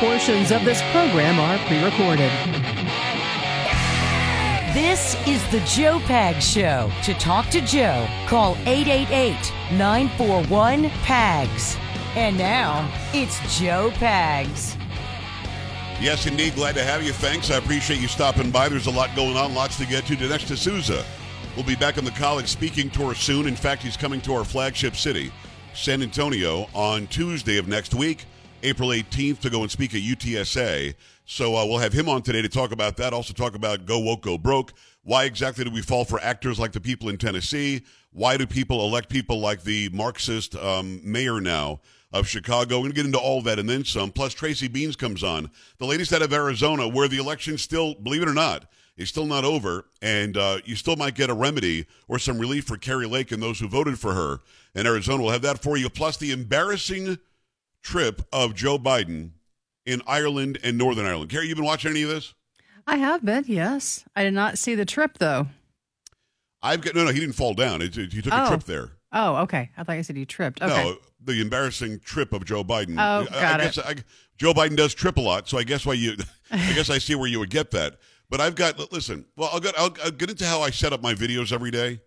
Portions of this program are pre recorded. This is the Joe Pags Show. To talk to Joe, call 888 941 PAGS. And now, it's Joe Pags. Yes, indeed. Glad to have you. Thanks. I appreciate you stopping by. There's a lot going on, lots to get to. Dinesh D'Souza will be back on the college speaking tour soon. In fact, he's coming to our flagship city, San Antonio, on Tuesday of next week, April 18th, to go and speak at UTSA. So uh, we'll have him on today to talk about that. Also, talk about Go Woke, Go Broke. Why exactly do we fall for actors like the people in Tennessee? Why do people elect people like the Marxist um, mayor now? of Chicago. We're going to get into all that and then some. Plus, Tracy Beans comes on, the latest out of Arizona, where the election still, believe it or not, is still not over, and uh, you still might get a remedy or some relief for Kari Lake and those who voted for her in Arizona. We'll have that for you. Plus, the embarrassing trip of Joe Biden in Ireland and Northern Ireland. Kari, you been watching any of this? I have been, yes. I did not see the trip though. I've got no, no. He didn't fall down. It, it, he took Oh. a trip oh. there. Oh, okay. I thought you said you tripped. Okay. No, the embarrassing trip of Joe Biden. Oh, got I, it. guess I, Joe Biden does trip a lot, so I guess why you, I guess I see where you would get that. But I've got listen. Well, I'll get I'll, I'll get into how I set up my videos every day.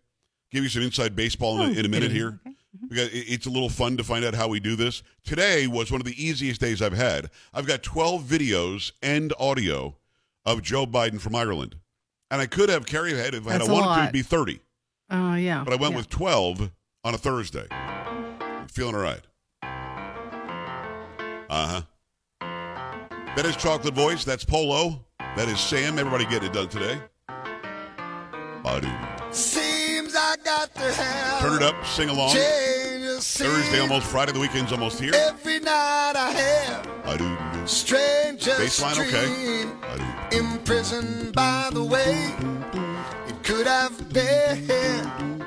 Give you some inside baseball in, a, oh, in a minute here. Okay. Because it's a little fun to find out how we do this. Today was one of the easiest days I've had. I've got 12 videos and audio of Joe Biden from Ireland, and I could have carried ahead if I had That's I a wanted to. It'd be 30. Oh, yeah. But I went Yeah. with 12 on a Thursday. I'm feeling all right. Uh huh. That is Chocolate Voice. That's Polo. That is Sam. Everybody getting it done today. Ba-doo. Turn it up. Sing along. Thursday almost. Friday. The weekend's almost here. Every night I have Ba-doo-doo-doo. Baseline, okay. dream. Ba-doo. Imprisoned by the way it could have been.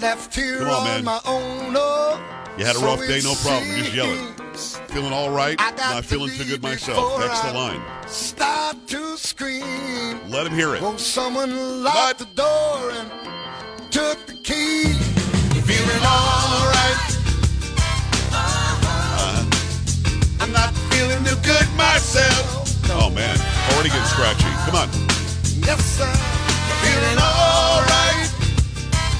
Left here Come on, man. my own. Oh, You had a so rough day, no problem. Just yell it. Feeling all right. I Not feeling too good myself. That's the line. Start to scream. Let him hear it. Won't someone lock the door and took the key? Feeling alright. I'm not feeling too good myself. Oh, man. Already getting scratchy. Come on. Yes, sir. Feeling alright.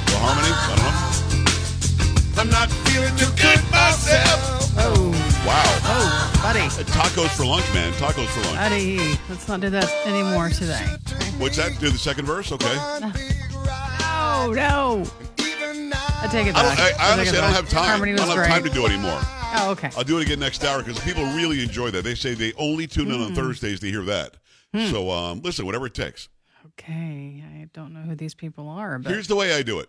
The harmony. I don't know. I'm not feeling too good myself. Oh, Wow. oh, buddy. Uh, Tacos for lunch, man. Tacos for lunch. Buddy. Let's not do that anymore today. What's that? Do the second verse? Okay. Oh, no. I take it I, back. don't, I, I honestly I don't have time. Harmony I was don't have great. time to do it anymore. Oh, okay. I'll do it again next hour because people really enjoy that. They say they only tune in Hmm. on Thursdays to hear that. So um, listen, whatever it takes. Okay. I don't know who these people are, but Here's the way I do it.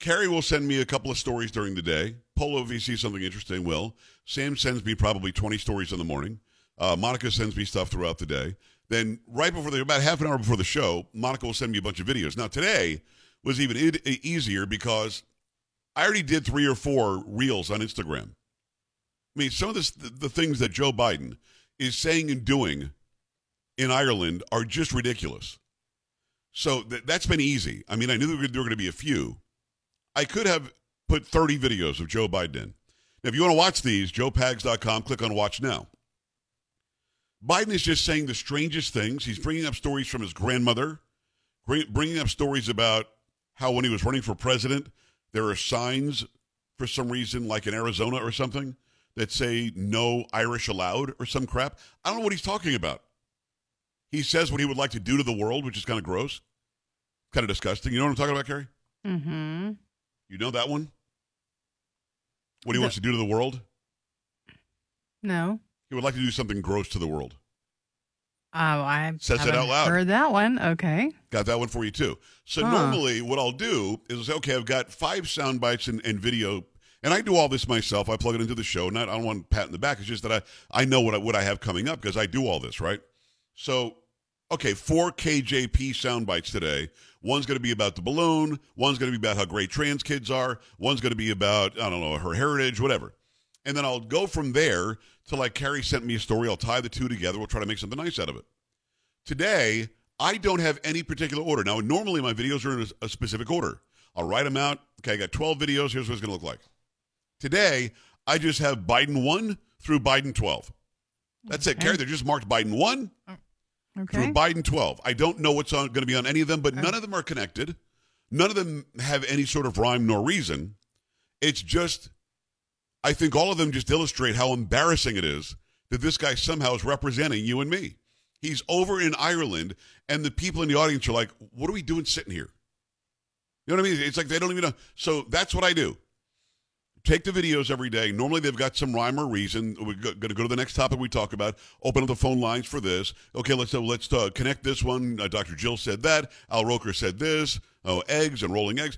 Carrie will send me a couple of stories during the day. Polo, if he sees something interesting, will. Sam sends me probably 20 stories in the morning. Uh, Monica sends me stuff throughout the day. Then, right before the, about half an hour before the show, Monica will send me a bunch of videos. Now, today was even e- easier because I already did three or four reels on Instagram. I mean, some of this, the, the things that Joe Biden is saying and doing in Ireland are just ridiculous. So th- that's been easy. I mean, I knew there were, were going to be a few. I could have put 30 videos of Joe Biden in. Now, if you want to watch these, joepags.com, click on Watch Now. Biden is just saying the strangest things. He's bringing up stories from his grandmother, bringing up stories about how when he was running for president, there are signs for some reason, like in Arizona or something, that say no Irish allowed or some crap. I don't know what he's talking about. He says what he would like to do to the world, which is kind of gross, kind of disgusting. You know what I'm talking about, Carrie? mm-hmm. You know that one? What he The- wants to do to the world? No. He would like to do something gross to the world. Oh, I Says it out loud. Heard that one? Okay. Got that one for you too. So Huh. normally, what I'll do is say, okay, I've got five sound bites and, and video, and I do all this myself. I plug it into the show. Not I don't want to pat in the back. It's just that I I know what I, what I have coming up because I do all this right. So okay, four KJP sound bites today. One's going to be about the balloon. One's going to be about how great trans kids are. One's going to be about I don't know her heritage, whatever. And then I'll go from there to like Carrie sent me a story. I'll tie the two together. We'll try to make something nice out of it. Today, I don't have any particular order. Now, normally my videos are in a, a specific order. I'll write them out. Okay, I got 12 videos. Here's what it's going to look like. Today, I just have Biden 1 through Biden 12. That's it, Carrie. They're just marked Biden 1 Okay. through Biden 12. I don't know what's going to be on any of them, but none of them are connected. None of them have any sort of rhyme nor reason. It's just, I think all of them just illustrate how embarrassing it is that this guy somehow is representing you and me. He's over in Ireland, and the people in the audience are like, what are we doing sitting here? You know what I mean? It's like they don't even know. So that's what I do. Take the videos every day. Normally they've got some rhyme or reason. We're going to go to the next topic we talk about. Open up the phone lines for this. Okay, let's uh, let's uh, connect this one. Uh, Dr. Jill said that. Al Roker said this. Oh, eggs and rolling eggs.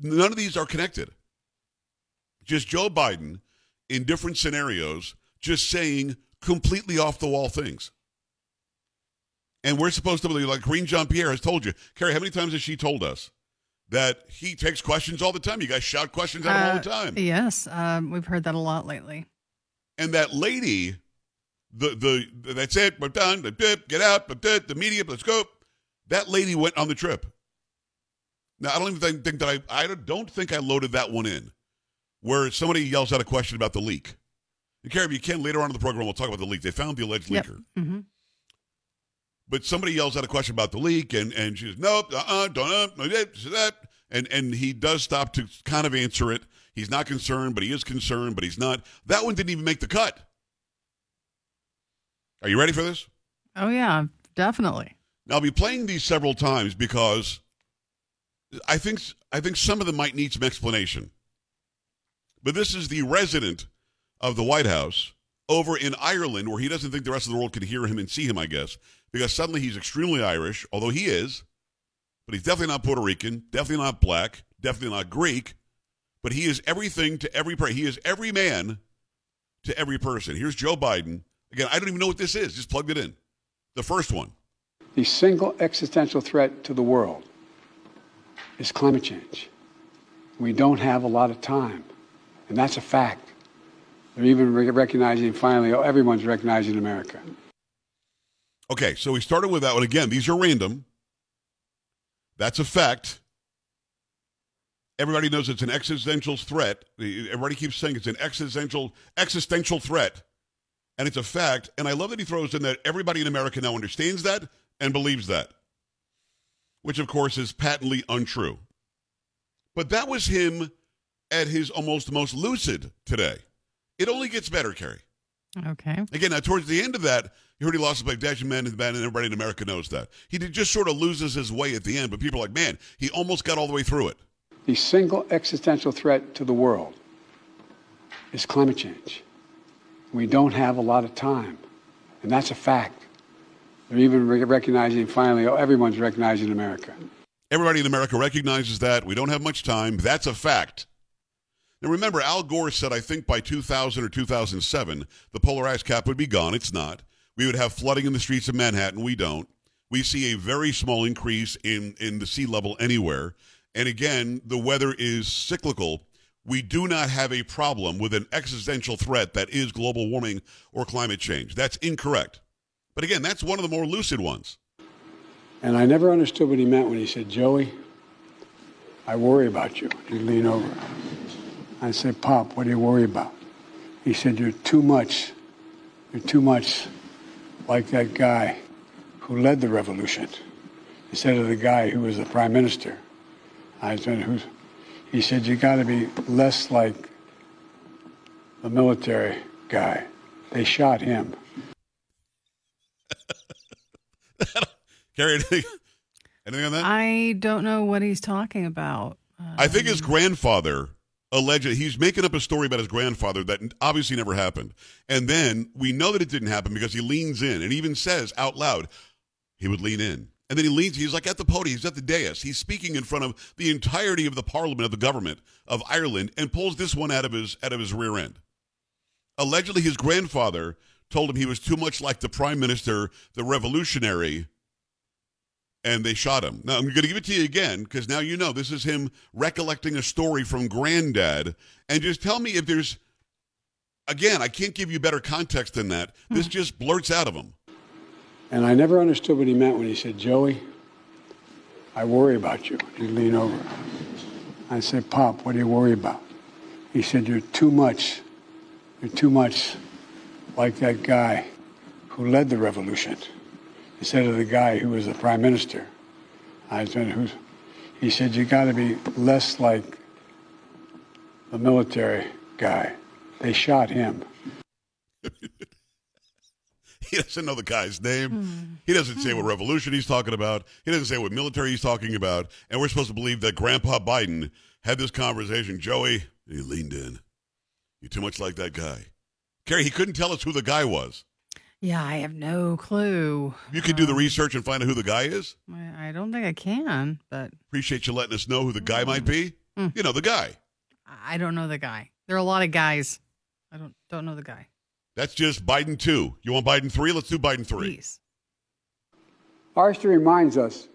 None of these are connected. Just Joe Biden in different scenarios, just saying completely off the wall things. And we're supposed to believe, like Karine Jean Pierre has told you. Carrie, how many times has she told us that he takes questions all the time? You guys shout questions at him all the Uh, time. Yes, um, we've heard that a lot lately. And that lady, the the that's it, we're done. Get out, but the media, let's go. That lady went on the trip. Now I don't even think, think that I I don't think I loaded that one in, where somebody yells out a question about the leak. And Carrie, if you can later on in the program, we'll talk about the leak. They found the alleged Yep. leaker. hmm but somebody yells out a question about the leak, and and she says, nope, uh, uh don't uh, uh, that, and and he does stop to kind of answer it. He's not concerned, but he is concerned, but he's not. That one didn't even make the cut. Are you ready for this? Oh yeah, definitely. Now I'll be playing these several times because I think I think some of them might need some explanation. But this is the resident of the White House over in Ireland, where he doesn't think the rest of the world can hear him and see him. I guess because suddenly he's extremely Irish, although he is, but he's definitely not Puerto Rican, definitely not black, definitely not Greek. But he is everything to every person. He is every man to every person. Here's Joe Biden. Again, I don't even know what this is. Just plugged it in. The first one. The single existential threat to the world is climate change. We don't have a lot of time, and that's a fact. They're even re- recognizing finally, oh, everyone's recognizing America. Okay, so we started with that one again. These are random. That's a fact. Everybody knows it's an existential threat. Everybody keeps saying it's an existential existential threat, and it's a fact. And I love that he throws in that everybody in America now understands that and believes that, which of course is patently untrue. But that was him at his almost most lucid today. It only gets better, Carrie. Okay. Again, now towards the end of that, you heard he lost by Dashing Man and the band, and everybody in America knows that. He did just sort of loses his way at the end, but people are like, man, he almost got all the way through it. The single existential threat to the world is climate change. We don't have a lot of time, and that's a fact. They're even re- recognizing finally, oh, everyone's recognizing America. Everybody in America recognizes that. We don't have much time. That's a fact. Now remember, Al Gore said, I think by 2000 or 2007, the polar ice cap would be gone. It's not. We would have flooding in the streets of Manhattan. We don't. We see a very small increase in, in the sea level anywhere. And again, the weather is cyclical. We do not have a problem with an existential threat that is global warming or climate change. That's incorrect. But again, that's one of the more lucid ones. And I never understood what he meant when he said, Joey, I worry about you. He'd lean over. I said, Pop, what do you worry about? He said, You're too much. You're too much like that guy who led the revolution instead of the guy who was the prime minister. I said, Who's? He said, You got to be less like the military guy. They shot him. Carrie, anything, anything on that? I don't know what he's talking about. I think his grandfather alleged he's making up a story about his grandfather that obviously never happened. And then we know that it didn't happen because he leans in and even says out loud he would lean in. And then he leans, he's like at the podium, he's at the dais, he's speaking in front of the entirety of the parliament of the government of Ireland and pulls this one out of his out of his rear end. Allegedly his grandfather told him he was too much like the prime minister, the revolutionary, and they shot him. Now, I'm going to give it to you again because now you know this is him recollecting a story from granddad. And just tell me if there's, again, I can't give you better context than that. This hmm. just blurts out of him. And I never understood what he meant when he said, Joey, I worry about you. He'd lean over. I said, Pop, what do you worry about? He said, You're too much. You're too much like that guy who led the revolution instead to the guy who was the prime minister. I said, who's, he said, you got to be less like the military guy. They shot him. He doesn't know the guy's name. Hmm. He doesn't say hmm. what revolution he's talking about. He doesn't say what military he's talking about. And we're supposed to believe that Grandpa Biden had this conversation. Joey, he leaned in. You're too much like that guy. Kerry, he couldn't tell us who the guy was. Yeah, I have no clue. You could do the um, research and find out who the guy is. I, I don't think I can, but Appreciate you letting us know who the guy might be. Hmm. Hmm. You know, the guy. I I don't know the guy. There are a lot of guys. I don't don't know the guy. That's just Biden 2. You want Biden 3? Let's do Biden 3. Please. Our history reminds us,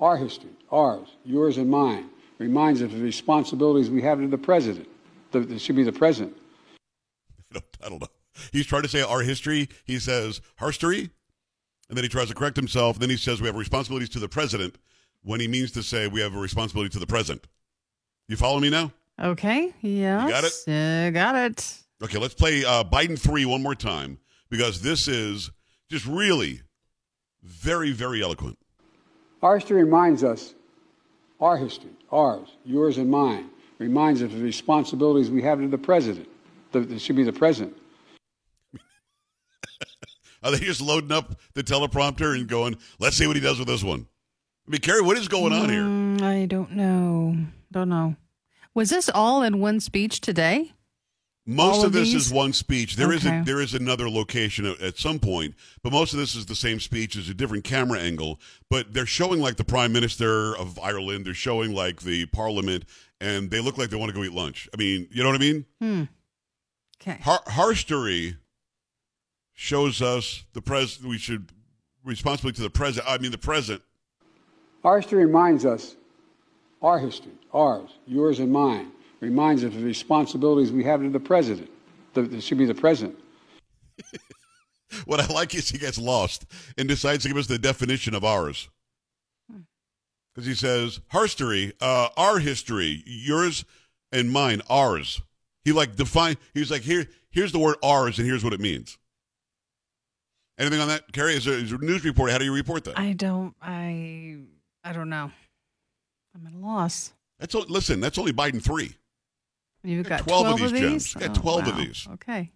our history, ours, yours and mine, reminds us of the responsibilities we have to the president. The, it should be the president. I don't, I don't know. He's trying to say our history. He says history, and then he tries to correct himself. And Then he says we have responsibilities to the president when he means to say we have a responsibility to the present. You follow me now? Okay. Yeah. got it? Uh, got it. Okay, let's play uh, Biden 3 one more time because this is just really very, very eloquent. Our history reminds us, our history, ours, yours and mine, reminds us of the responsibilities we have to the president. The, it should be the president. Are they just loading up the teleprompter and going, let's see what he does with this one? I mean, Carrie, what is going on here? Mm, I don't know. Don't know. Was this all in one speech today? Most of of this these? is one speech. there is a there is another location at, at some point, but most of this is the same speech. It's a different camera angle, but they're showing like the Prime Minister of Ireland. They're showing like the Parliament, and they look like they want to go eat lunch. I mean, you know what I mean? Hmm. Okay. Har- Harstory shows us the pres. We should responsibility to the president. I mean, the president. Our history reminds us, our history, ours, yours and mine, reminds us of the responsibilities we have to the president. The, it should be the president. What I like is he gets lost and decides to give us the definition of ours. Because he says, Harstory, uh, our history, yours and mine, ours. He like define. He's like, here, here's the word ours, and here's what it means. Anything on that, Carrie? Is there, is a news report? How do you report that? I don't. I. I don't know. I'm at a loss. That's o- listen. That's only Biden three. You've Got got 12 12, of these these. gems. Got Oh, 12 of these. Okay.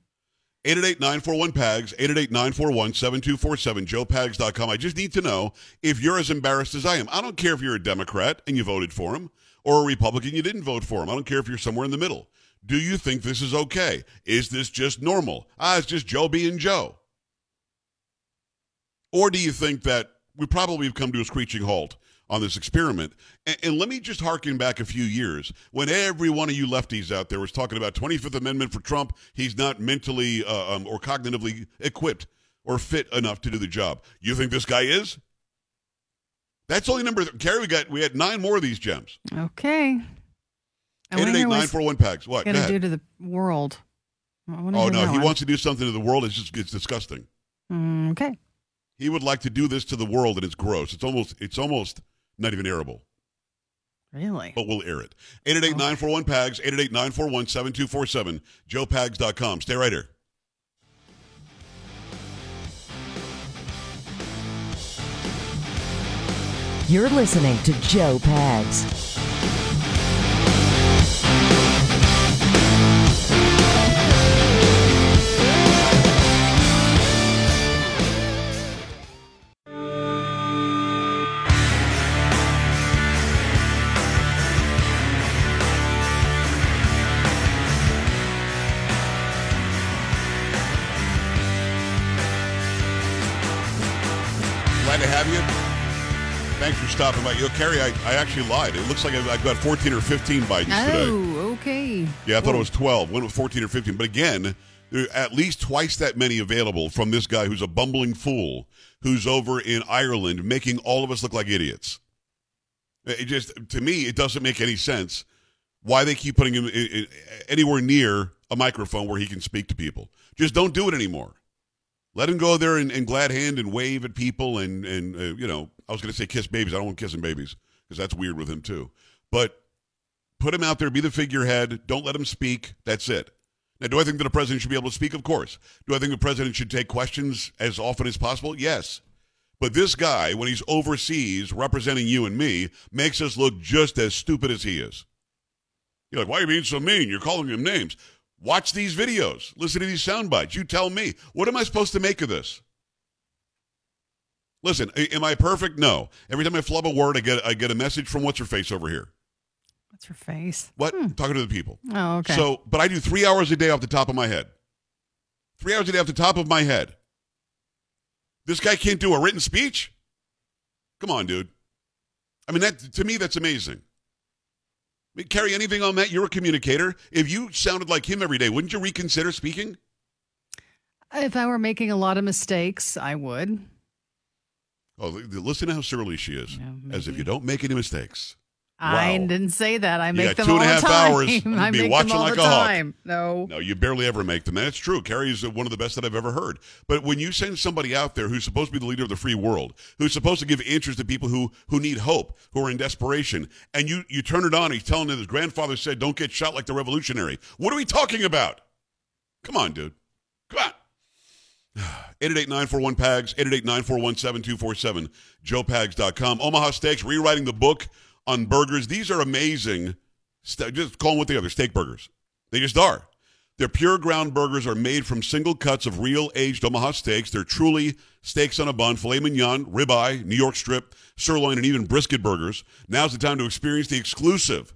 888-941-PAGS, 888-941-7247, joepags.com. I just need to know if you're as embarrassed as I am. I don't care if you're a Democrat and you voted for him or a Republican you didn't vote for him. I don't care if you're somewhere in the middle. Do you think this is okay? Is this just normal? Ah, it's just Joe being Joe. Or do you think that we probably have come to a screeching halt on this experiment? And, and let me just harken back a few years when every one of you lefties out there was talking about 25th Amendment for Trump. He's not mentally uh, um, or cognitively equipped or fit enough to do the job. You think this guy is? That's only number. Carrie, we got we had nine more of these gems. Okay. I Eight eight hear eight what nine four one PAGS. What? Go Gonna ahead. do to the world. Oh no, he one. wants to do something to the world. It's just it's disgusting. Mm, okay. He would like to do this to the world, and it's gross. It's almost it's almost not even airable. Really? but we'll air it. 888-941-PAGS, 888-941-7247, joepags.com. Stay right here. You're listening to Joe Pags. Stopping by. You know, Carrie, I, I actually lied. It looks like I've, I've got 14 or 15 Bidens today. Oh, okay. Yeah, I thought it was 12. Went with 14 or 15. But again, there are at least twice that many available from this guy who's a bumbling fool who's over in Ireland making all of us look like idiots. It just, to me, it doesn't make any sense why they keep putting him i- i- anywhere near a microphone where he can speak to people. Just don't do it anymore. Let him go there and, and glad hand and wave at people and, and uh, you know, I was going to say kiss babies. I don't want kissing babies because that's weird with him too. But put him out there, be the figurehead. Don't let him speak. That's it. Now, do I think that a president should be able to speak? Of course. Do I think the president should take questions as often as possible? Yes. But this guy, when he's overseas representing you and me, makes us look just as stupid as he is. You're like, why are you being so mean? You're calling him names. Watch these videos. Listen to these sound bites. You tell me. What am I supposed to make of this? Listen, am I perfect? No. Every time I flub a word, I get I get a message from what's her face over here. What's her face? What? Hmm. Talking to the people. Oh, okay. So, but I do three hours a day off the top of my head. Three hours a day off the top of my head. This guy can't do a written speech? Come on, dude. I mean, that to me, that's amazing. I mean, Carrie, anything on that? You're a communicator. If you sounded like him every day, wouldn't you reconsider speaking? if I were making a lot of mistakes, I would. Oh, listen to how surly she is. As if you don't make any mistakes. I Wow. didn't say that. I You make them two all and a the half time. hours. I be make watching them all like the a hawk. time. No. No, you barely ever make them. That's true. Carrie is one of the best that I've ever heard. But when you send somebody out there who's supposed to be the leader of the free world, who's supposed to give answers to people who who need hope, who are in desperation, and you you turn it on, he's telling them his grandfather said, "Don't get shot like the revolutionary." What are we talking about? Come on, dude. Come 888-941-PAGS, 888-941-7247, joepags.com. Omaha Steaks, rewriting the book on burgers. These are amazing. St- just call them what they are. They're steak burgers. They just are. Their pure ground burgers are made from single cuts of real aged Omaha steaks. They're truly steaks on a bun, filet mignon, ribeye, New York strip, sirloin, and even brisket burgers. Now's the time to experience the exclusive.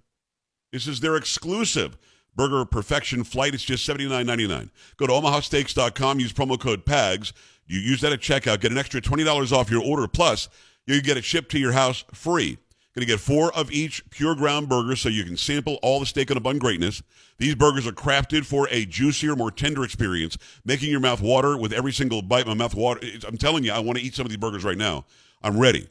This is their exclusive burger perfection flight. It's just $79.99. Go to omahasteaks.com, use promo code PAGS. You use that at checkout, get an extra $20 off your order. Plus, you get it shipped to your house free. Going to get four of each pure ground burger so you can sample all the steak on a bun greatness. These burgers are crafted for a juicier, more tender experience, making your mouth water with every single bite. My mouth water. I'm telling you, I want to eat some of these burgers right now. I'm ready.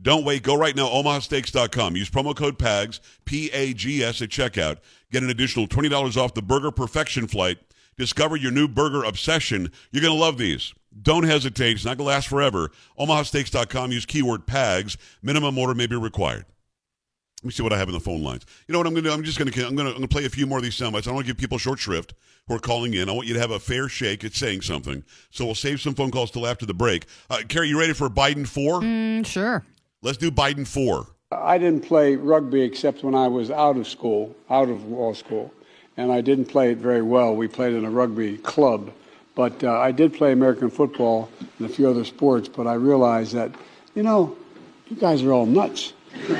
Don't wait. Go right now, omahasteaks.com. Use promo code PAGS, P A G S, at checkout. Get an additional $20 off the Burger Perfection flight. Discover your new burger obsession. You're going to love these. Don't hesitate. It's not going to last forever. omahasteaks.com. Use keyword PAGS. Minimum order may be required. Let me see what I have in the phone lines. You know what I'm going to do? I'm just going to I'm going to I'm going to play a few more of these sound bites. I don't want to give people short shrift who are calling in. I want you to have a fair shake at saying something. So we'll save some phone calls till after the break. Uh, Carrie, you ready for Biden four? Mm, sure. Let's do Biden four. I didn't play rugby except when I was out of school, out of law school, and I didn't play it very well. We played in a rugby club, but uh, I did play American football and a few other sports. But I realized that, you know, you guys are all nuts. You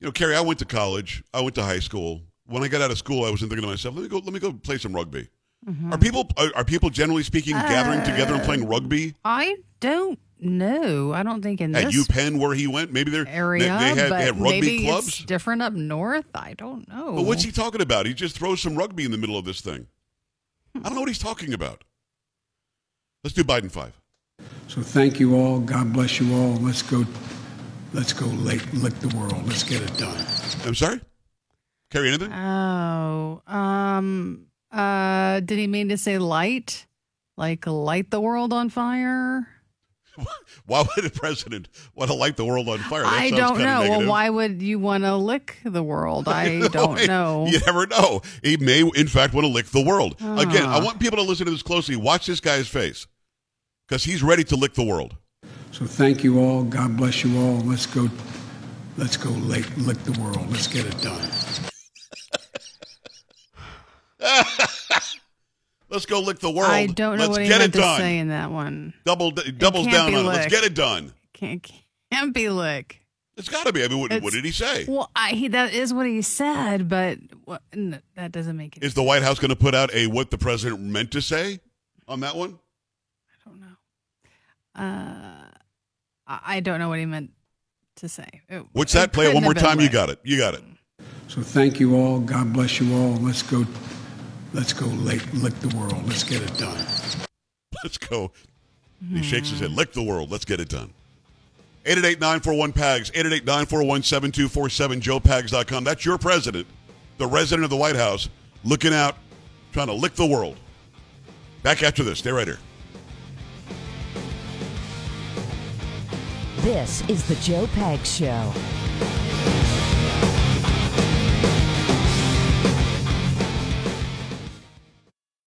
know, Kerry, I went to college. I went to high school. When I got out of school, I was thinking to myself, let me go. Let me go play some rugby. Mm-hmm. Are people are, are people generally speaking gathering together and Uh, playing rugby I don't know. I don't think in at this UPenn where he went? Maybe they're area, they, they have, but they have rugby maybe clubs. it's different up north. I don't know. But what's he talking about? He just throws some rugby in the middle of this thing. I don't know what he's talking about. Let's do Biden five. So thank you all. God bless you all. Let's go. Let's go lick, lick the world. Let's get it done. I'm sorry. Carrie anything? Oh, um, uh, did he mean to say light? Like light the world on fire? Why would a president want to light the world on fire? That I sounds don't kinda know. Well, negative. why would you want to lick the world? I don't know. You never know. He may, in fact, want to lick the world. Again, I Ah. want people to listen to this closely. Watch this guy's face because he's ready to lick the world. So thank you all. God bless you all. Let's go. Let's go lick, lick the world. Let's get it done. Let's go lick the world. I don't know Let's what he get meant it to done. say in that one. Double, doubles down be on it. Let's get it done. Can't can't be lick. It's got to be. I mean, what, what did he say? Well, I, he, that is what he said, but what, n- that doesn't make it. Is the White House going to put out a what the president meant to say on that one? I don't know. Uh, I I don't know what he meant to say. It- What's it that? Play it one more have been time. You got it. You got it. So thank you all. God bless you all. Let's go. Let's go lick, lick the world. Let's get it done. Let's go. He shakes his head. Lick the world. Let's get it done. 888-941-PAGS, 888-941-7247, joepags.com. That's your president, the resident of the White House, looking out, trying to lick the world. Back after this. Stay right here. This is the Joe Pag Show.